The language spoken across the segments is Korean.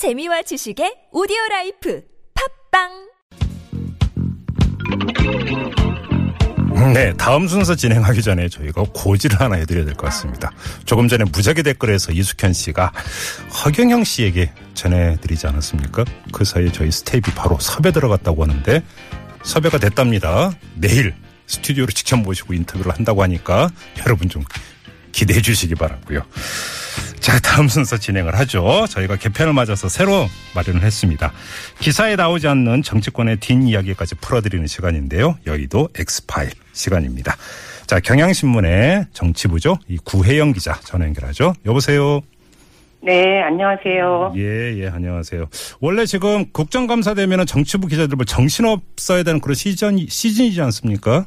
재미와 지식의 오디오 라이프 팟빵 네, 다음 순서 진행하기 전에 저희가 고지를 하나 해드려야 될 것 같습니다. 조금 전에 무작위 댓글에서 이숙현 씨가 허경영 씨에게 전해드리지 않았습니까? 그 사이에 저희 스탭이 바로 섭외 들어갔다고 하는데 섭외가 됐답니다. 내일 스튜디오로 직접 모시고 인터뷰를 한다고 하니까 여러분 좀 기대해 주시기 바라고요. 자, 다음 순서 진행을 하죠. 저희가 개편을 맞아서 새로 마련을 했습니다. 기사에 나오지 않는 정치권의 뒷이야기까지 풀어드리는 시간인데요. 여의도 엑스파일 시간입니다. 자, 경향신문의 정치부죠. 이 구혜영 기자 전화 연결하죠. 여보세요. 네, 안녕하세요. 예, 예, 안녕하세요. 원래 지금 국정감사 되면은 정치부 기자들 뭐 정신없어야 되는 그런 시즌, 시즌이지 않습니까?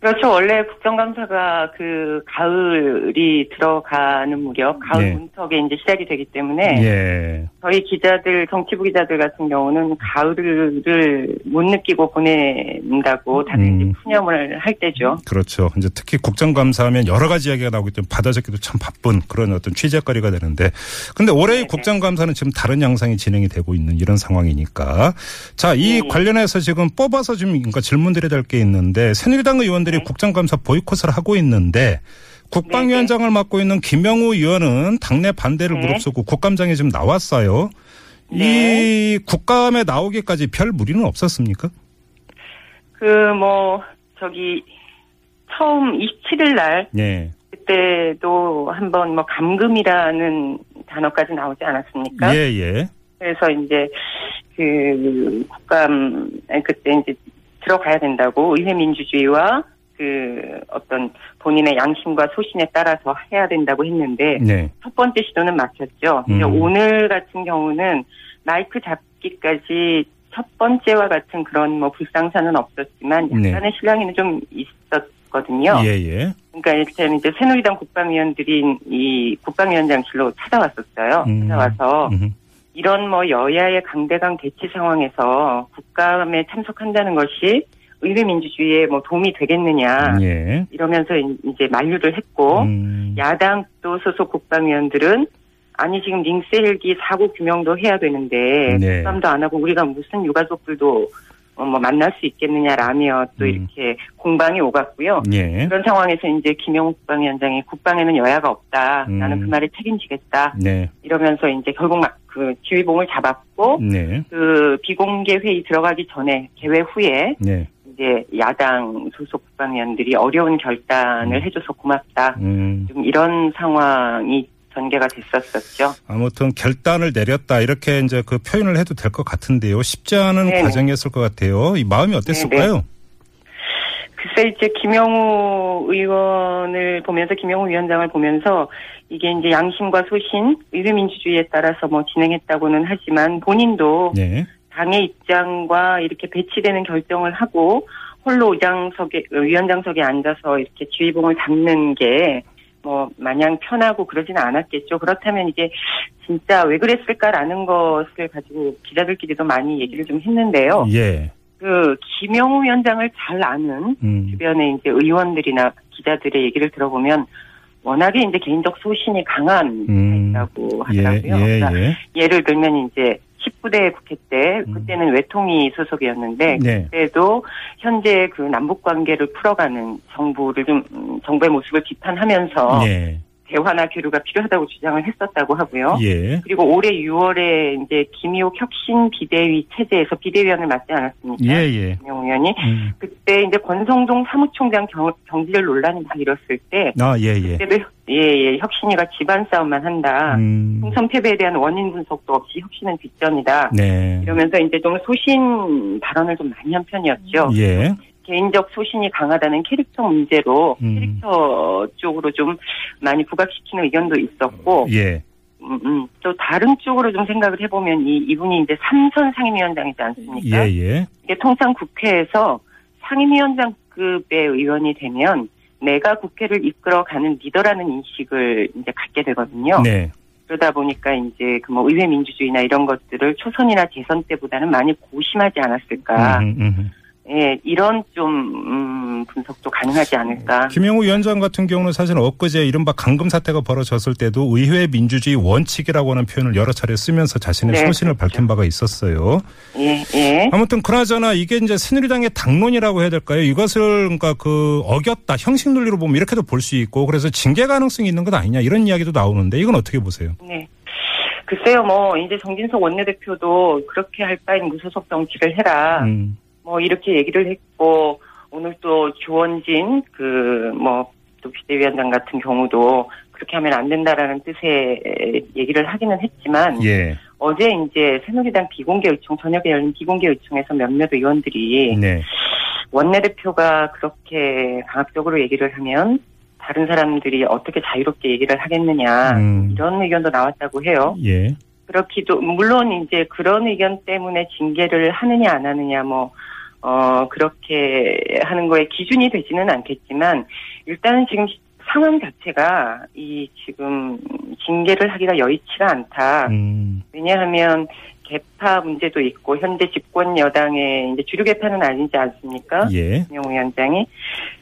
그렇죠. 원래 국정감사가 그 가을이 들어가는 무렵, 가을 네. 문턱에 이제 시작이 되기 때문에 예. 저희 기자들, 정치부 기자들 같은 경우는 가을을 못 느끼고 보낸다고 다들 음. 푸념을 할 때죠. 그렇죠. 이제 특히 국정감사하면 여러 가지 이야기가 나오기 때문에 받아적기도 참 바쁜 그런 어떤 취재거리가 되는데 근데 올해의 네네. 국정감사는 지금 다른 양상이 진행이 되고 있는 이런 상황이니까 자, 이 네. 관련해서 지금 뽑아서 좀 그러니까 질문 드려야 될 게 있는데 새누리당 의원 들이 네. 국정감사 보이콧을 하고 있는데 국방위원장을 맡고 있는 김영우 의원은 당내 반대를 네. 무릅쓰고 국감장에 지금 나왔어요. 네. 이 국감에 나오기까지 별 무리는 없었습니까? 그 뭐 저기 처음 27일 날 예. 그때도 한번 뭐 감금이라는 단어까지 나오지 않았습니까? 예, 예. 그래서 이제 그 국감 그때 이제 들어가야 된다고 의회 민주주의와 그 어떤 본인의 양심과 소신에 따라서 해야 된다고 했는데 네. 첫 번째 시도는 막혔죠. 음. 오늘 같은 경우는 마이크 잡기까지 첫 번째와 같은 그런 뭐 불상사는 없었지만 네. 약간의 실랑이는 좀 있었거든요. 예, 예. 그러니까 이를테면 이제 새누리당 국방위원들이 이 국방위원장실로 찾아왔었어요. 음. 찾아와서 음흠. 이런 뭐 여야의 강대강 대치 상황에서 국감에 참석한다는 것이 의회 민주주의에 뭐 도움이 되겠느냐 예. 이러면서 이- 이제 만류를 했고 음. 야당 또 소속 국방위원들은 아니 지금 링세 헬기 사고 규명도 해야 되는데 네. 국감도 안 하고 우리가 무슨 유가족들도 어, 뭐 만날 수 있겠느냐라며 또 음. 이렇게 공방이 오갔고요. 예. 그런 상황에서 이제 김영우 국방위원장이 국방에는 여야가 없다. 음. 나는 그 말에 책임지겠다. 네. 이러면서 이제 결국 막 그 지휘봉을 잡았고 네. 그 비공개 회의 들어가기 전에 개회 후에 네. 이제 야당 소속 국방위원들이 어려운 결단을 음. 해줘서 고맙다. 음. 좀 이런 상황이 전개가 됐었었죠. 아무튼 결단을 내렸다 이렇게 이제 그 표현을 해도 될 것 같은데요. 쉽지 않은 네네. 과정이었을 것 같아요. 이 마음이 어땠을까요? 글쎄 이제 김영우 의원을 보면서 김영우 위원장을 보면서 이게 이제 양심과 소신, 의회 민주주의에 따라서 뭐 진행했다고는 하지만 본인도 네. 당의 입장과 이렇게 배치되는 결정을 하고 홀로 의장석에 위원장석에 앉아서 이렇게 지휘봉을 잡는 게 뭐 마냥 편하고 그러지는 않았겠죠. 그렇다면 이게 진짜 왜 그랬을까라는 것을 가지고 기자들끼리도 많이 얘기를 좀 했는데요. 예. 그 김영우 위원장을 잘 아는 음. 주변의 이제 의원들이나 기자들의 얘기를 들어보면 워낙에 이제 개인적 소신이 강한 음. 타입이라고 예, 하더라고요. 예, 그러니까 예. 예를 들면 이제 19대 국회 때 음. 그때는 외통위 소속이었는데 네. 그때도 현재 그 남북 관계를 풀어가는 정부를 좀 음, 정부의 모습을 비판하면서 예. 대화나 교류가 필요하다고 주장을 했었다고 하고요. 예. 그리고 올해 6월에 이제 김희옥 혁신 비대위 체제에서 비대위원을 맡지 않았습니까? 예, 예. 김영우 의원이 음. 그때 이제 권성동 사무총장 경, 경질 논란이 막 일었을 때 아, 예, 예. 그때도 예, 예, 혁신이가 집안 싸움만 한다. 음. 총선 패배에 대한 원인 분석도 없이 혁신은 뒷전이다. 네. 이러면서 이제 좀 소신 발언을 좀 많이 한 편이었죠. 예. 개인적 소신이 강하다는 캐릭터 문제로 음. 캐릭터 쪽으로 좀 많이 부각시키는 의견도 있었고, 예. 음, 음, 또 다른 쪽으로 좀 생각을 해보면 이 이분이 이제 삼선 상임위원장이지 않습니까? 예, 예. 이게 통상 국회에서 상임위원장급의 의원이 되면 내가 국회를 이끌어가는 리더라는 인식을 이제 갖게 되거든요. 네. 그러다 보니까 이제 그 뭐 의회 민주주의나 이런 것들을 초선이나 재선 때보다는 많이 고심하지 않았을까. 음, 음, 예, 이런 좀 음, 분석도 가능하지 않을까. 김영우 위원장 같은 경우는 사실 엊그제 이른바 강금 사태가 벌어졌을 때도 의회 민주주의 원칙이라고 하는 표현을 여러 차례 쓰면서 자신의 네, 소신을 밝힌 바가 있었어요. 예, 예. 아무튼 그나저나 이게 이제 새누리당의 당론이라고 해야 될까요? 이것을 그러니까 그 어겼다 형식 논리로 보면 이렇게도 볼 수 있고 그래서 징계 가능성이 있는 것 아니냐 이런 이야기도 나오는데 이건 어떻게 보세요? 네. 글쎄요, 뭐, 이제 정진석 원내대표도 그렇게 할 바엔 무소속 정치를 해라. 음, 뭐, 이렇게 얘기를 했고, 오늘 또 조원진, 그, 뭐, 또 비대위원장 같은 경우도 그렇게 하면 안 된다라는 뜻의 얘기를 하기는 했지만, 예, 어제 이제 새누리당 비공개 의총, 저녁에 열린 비공개 의총에서 몇몇 의원들이 네, 원내대표가 그렇게 강압적으로 얘기를 하면 다른 사람들이 어떻게 자유롭게 얘기를 하겠느냐, 음. 이런 의견도 나왔다고 해요. 예, 그렇기도 물론 이제 그런 의견 때문에 징계를 하느냐 안 하느냐 뭐 어, 그렇게 하는 거에 기준이 되지는 않겠지만, 일단은 지금 상황 자체가 이 지금 징계를 하기가 여의치가 않다. 음, 왜냐하면 개파 문제도 있고, 현재 집권 여당의 이제 주류 개파는 아니지 않습니까? 예, 김용우 위원장이.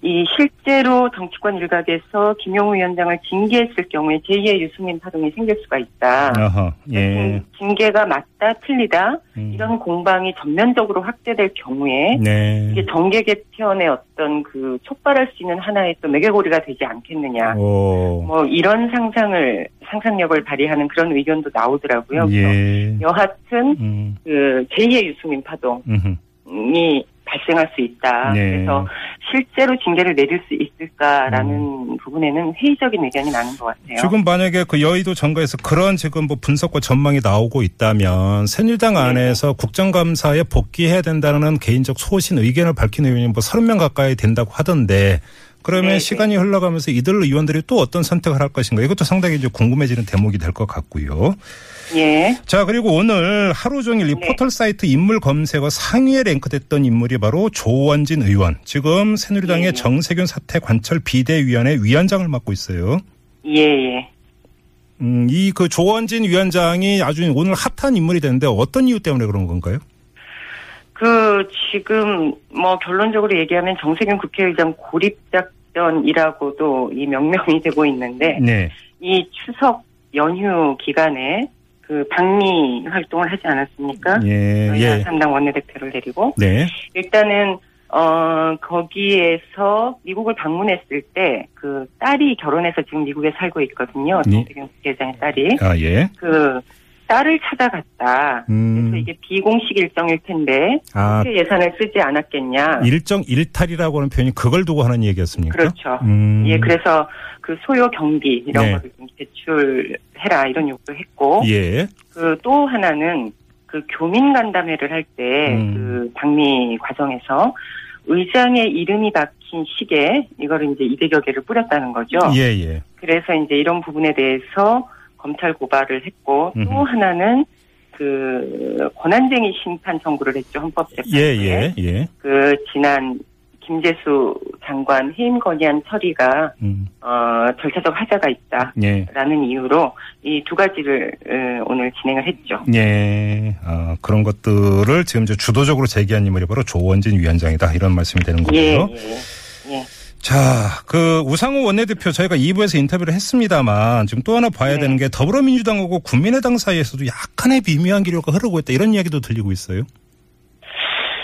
이 실제로 정치권 일각에서 김용우 위원장을 징계했을 경우에 제2의 유승민 파동이 생길 수가 있다. 어허, 예, 징- 징계가 맞다 틀리다 음. 이런 공방이 전면적으로 확대될 경우에 네, 이게 정계 개편의 어떤 그 촉발할 수 있는 하나의 또 매개고리가 되지 않겠느냐. 오, 뭐 이런 상상을 상상력을 발휘하는 그런 의견도 나오더라고요. 예, 여하튼 음, 그 제2의 유승민 파동이 음흠. 발생할 수 있다. 네. 그래서 실제로 징계를 내릴 수 있을까라는 부분에는 회의적인 의견이 많은 것 같아요. 음. 지금 만약에 그 여의도 정가에서 그런 지금 뭐 분석과 전망이 나오고 있다면 새누리당 네. 안에서 국정감사에 복귀해야 된다는 개인적 소신 의견을 밝힌 의원이 뭐 30명 가까이 된다고 하던데 그러면 네, 시간이 흘러가면서 이들 의원들이 또 어떤 선택을 할 것인가 이것도 상당히 이제 궁금해지는 대목이 될 것 같고요. 예. 자 그리고 오늘 하루 종일 이 네. 포털 사이트 인물 검색어 상위에 랭크됐던 인물이 바로 조원진 의원. 지금 새누리당의 예. 정세균 사태 관철 비대위원회 위원장을 맡고 있어요. 예, 예. 음, 이 그 조원진 위원장이 아주 오늘 핫한 인물이 되는데 어떤 이유 때문에 그런 건가요? 그 지금 뭐 결론적으로 얘기하면 정세균 국회의장 고립작 전이라고도 이 명명이 되고 있는데 네. 이 추석 연휴 기간에 그 방미 활동을 하지 않았습니까? 예, 예. 삼당 원내대표를 데리고 네. 일단은 어 거기에서 미국을 방문했을 때 그 딸이 결혼해서 지금 미국에 살고 있거든요. 네. 정세균 국회의장의 딸이 아, 예. 그 딸을 찾아갔다. 음. 그래서 이게 비공식 일정일 텐데 아, 국회 예산을 쓰지 않았겠냐. 일정 일탈이라고 하는 표현이 그걸 두고 하는 얘기였습니까? 그렇죠. 음. 예, 그래서 그 소요 경비 이런 네. 거를 좀 제출해라 이런 요구도 했고 예. 그 또 하나는 그 교민 간담회를 할때 음. 그 방미 과정에서 의장의 이름이 박힌 시계 이거를 이제 200여 개를 뿌렸다는 거죠. 예, 예. 그래서 이제 이런 부분에 대해서 검찰 고발을 했고 또 음흠. 하나는 그 권한쟁의 심판 청구를 했죠 헌법재판소에. 예, 예, 예. 그 지난 김재수 장관 해임 건의안 처리가 음. 어 절차적 하자가 있다라는 예. 이유로 이 두 가지를 어, 오늘 진행을 했죠. 예. 아, 그런 것들을 지금 주도적으로 제기한 인물이 바로 조원진 위원장이다. 이런 말씀이 되는 예, 거고요. 자, 그 우상호 원내대표 저희가 2부에서 인터뷰를 했습니다만 지금 또 하나 봐야 네. 되는 게 더불어민주당하고 국민의당 사이에서도 약간의 미묘한 기류가 흐르고 있다. 이런 이야기도 들리고 있어요.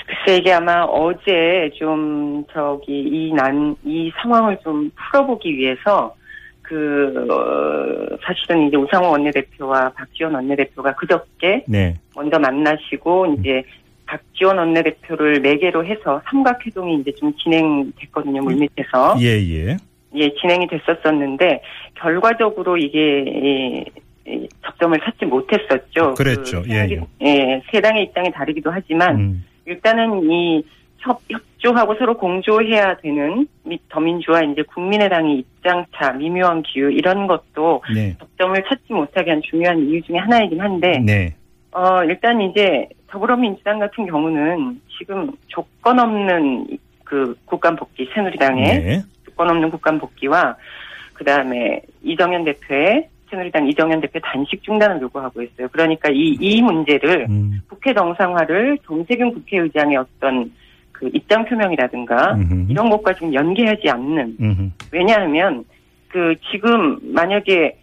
글쎄 이게 아마 어제 좀 저기 이난이 상황을 좀 풀어보기 위해서 그 어, 사실은 이제 우상호 원내대표와 박지원 원내대표가 그저께 네. 먼저 만나시고 이제 박지원 원내대표를 매개로 해서 삼각회동이 이제 좀 진행됐거든요 물밑에서 예, 예. 예 진행이 됐었었는데 결과적으로 이게 이, 이 접점을 찾지 못했었죠. 그랬죠. 그 예, 예. 예, 세 당의 입장이 다르기도 하지만 음. 일단은 이 협, 협조하고 서로 공조해야 되는 미- 더민주와 이제 국민의당의 입장차, 미묘한 기후 이런 것도 네. 접점을 찾지 못하게 한 중요한 이유 중에 하나이긴 한데 네. 어 일단 이제 더불어민주당 같은 경우는 지금 조건 없는 그 국감 복귀 새누리당의 네. 조건 없는 국감 복귀와 그 다음에 이정현 대표의 새누리당 이정현 대표 단식 중단을 요구하고 있어요. 그러니까 이 이 문제를 음. 국회 정상화를 정세균 국회의장의 어떤 그 입장 표명이라든가 음흠. 이런 것과 지금 연계하지 않는 음흠. 왜냐하면 그 지금 만약에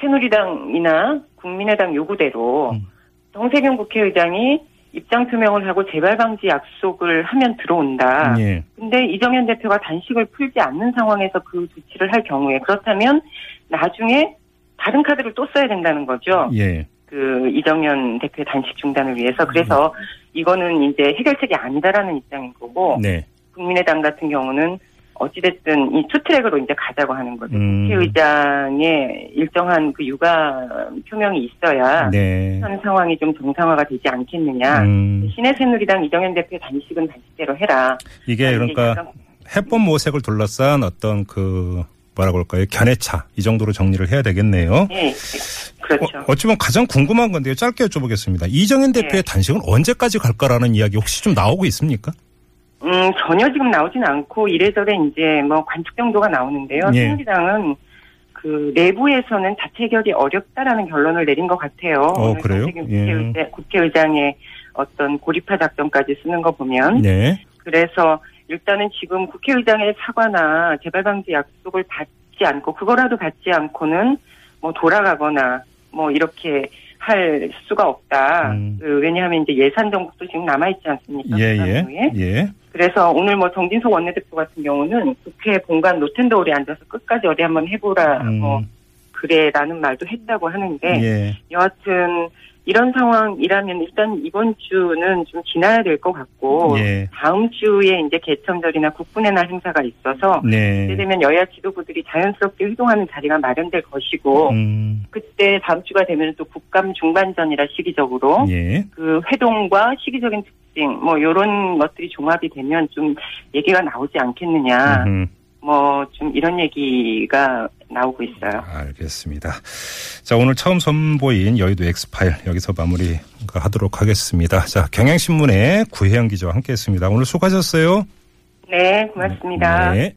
새누리당이나 국민의당 요구대로 음. 정세균 국회의장이 입장 표명을 하고 재발 방지 약속을 하면 들어온다. 예. 근데 이정현 대표가 단식을 풀지 않는 상황에서 그 조치를 할 경우에 그렇다면 나중에 다른 카드를 또 써야 된다는 거죠. 예. 그 이정현 대표의 단식 중단을 위해서 그래서 이거는 이제 해결책이 아니다라는 입장인 거고 네. 국민의당 같은 경우는 어찌됐든 이 투트랙으로 이제 가자고 하는 거죠. 음. 국회 의장의 일정한 그 육아 표명이 있어야 네. 현 상황이 좀 정상화가 되지 않겠느냐. 음. 신의 새누리당 이정현 대표의 단식은 단식대로 해라. 이게 그러니까 해법 모색을 둘러싼 어떤 그 뭐라고 할까요? 견해차 이 정도로 정리를 해야 되겠네요. 예, 그렇죠. 어, 어찌 보면 가장 궁금한 건데요. 짧게 여쭤보겠습니다. 이정현 대표의 네. 단식은 언제까지 갈까라는 이야기 혹시 좀 나오고 있습니까? 음, 전혀 지금 나오진 않고 이래저래 이제 뭐 관측 정도가 나오는데요. 예. 새누리당은 그 내부에서는 자체 결이 어렵다라는 결론을 내린 것 같아요. 어, 그래요? 정세균 예. 국회의장, 국회의장의 어떤 고립화 작전까지 쓰는 거 보면 네. 그래서 일단은 지금 국회의장의 사과나 재발 방지 약속을 받지 않고 그거라도 받지 않고는 뭐 돌아가거나 뭐 이렇게 할 수가 없다. 음. 그 왜냐하면 이제 예산 정국도 지금 남아 있지 않습니까? 예, 그 예. 후에. 예. 그래서 오늘 뭐 정진석 원내대표 같은 경우는 국회 본관 노텐더홀에 앉아서 끝까지 어디 한번 해보라 음. 뭐 그래라는 말도 했다고 하는데 예. 여하튼 이런 상황이라면 일단 이번 주는 좀 지나야 될 것 같고 예. 다음 주에 이제 개천절이나 국군의 날 행사가 있어서 네. 그때 되면 여야 지도부들이 자연스럽게 회동하는 자리가 마련될 것이고 음. 그때 다음 주가 되면 또 국감 중반전이라 시기적으로 예. 그 회동과 시기적인 특징 뭐 이런 것들이 종합이 되면 좀 얘기가 나오지 않겠느냐 음. 뭐 좀 이런 얘기가 나오고 있어요. 알겠습니다. 자, 오늘 처음 선보인 여의도 엑스파일 여기서 마무리 하도록 하겠습니다. 자, 경향신문의 구혜영 기자와 함께 했습니다. 오늘 수고하셨어요. 네, 고맙습니다. 네.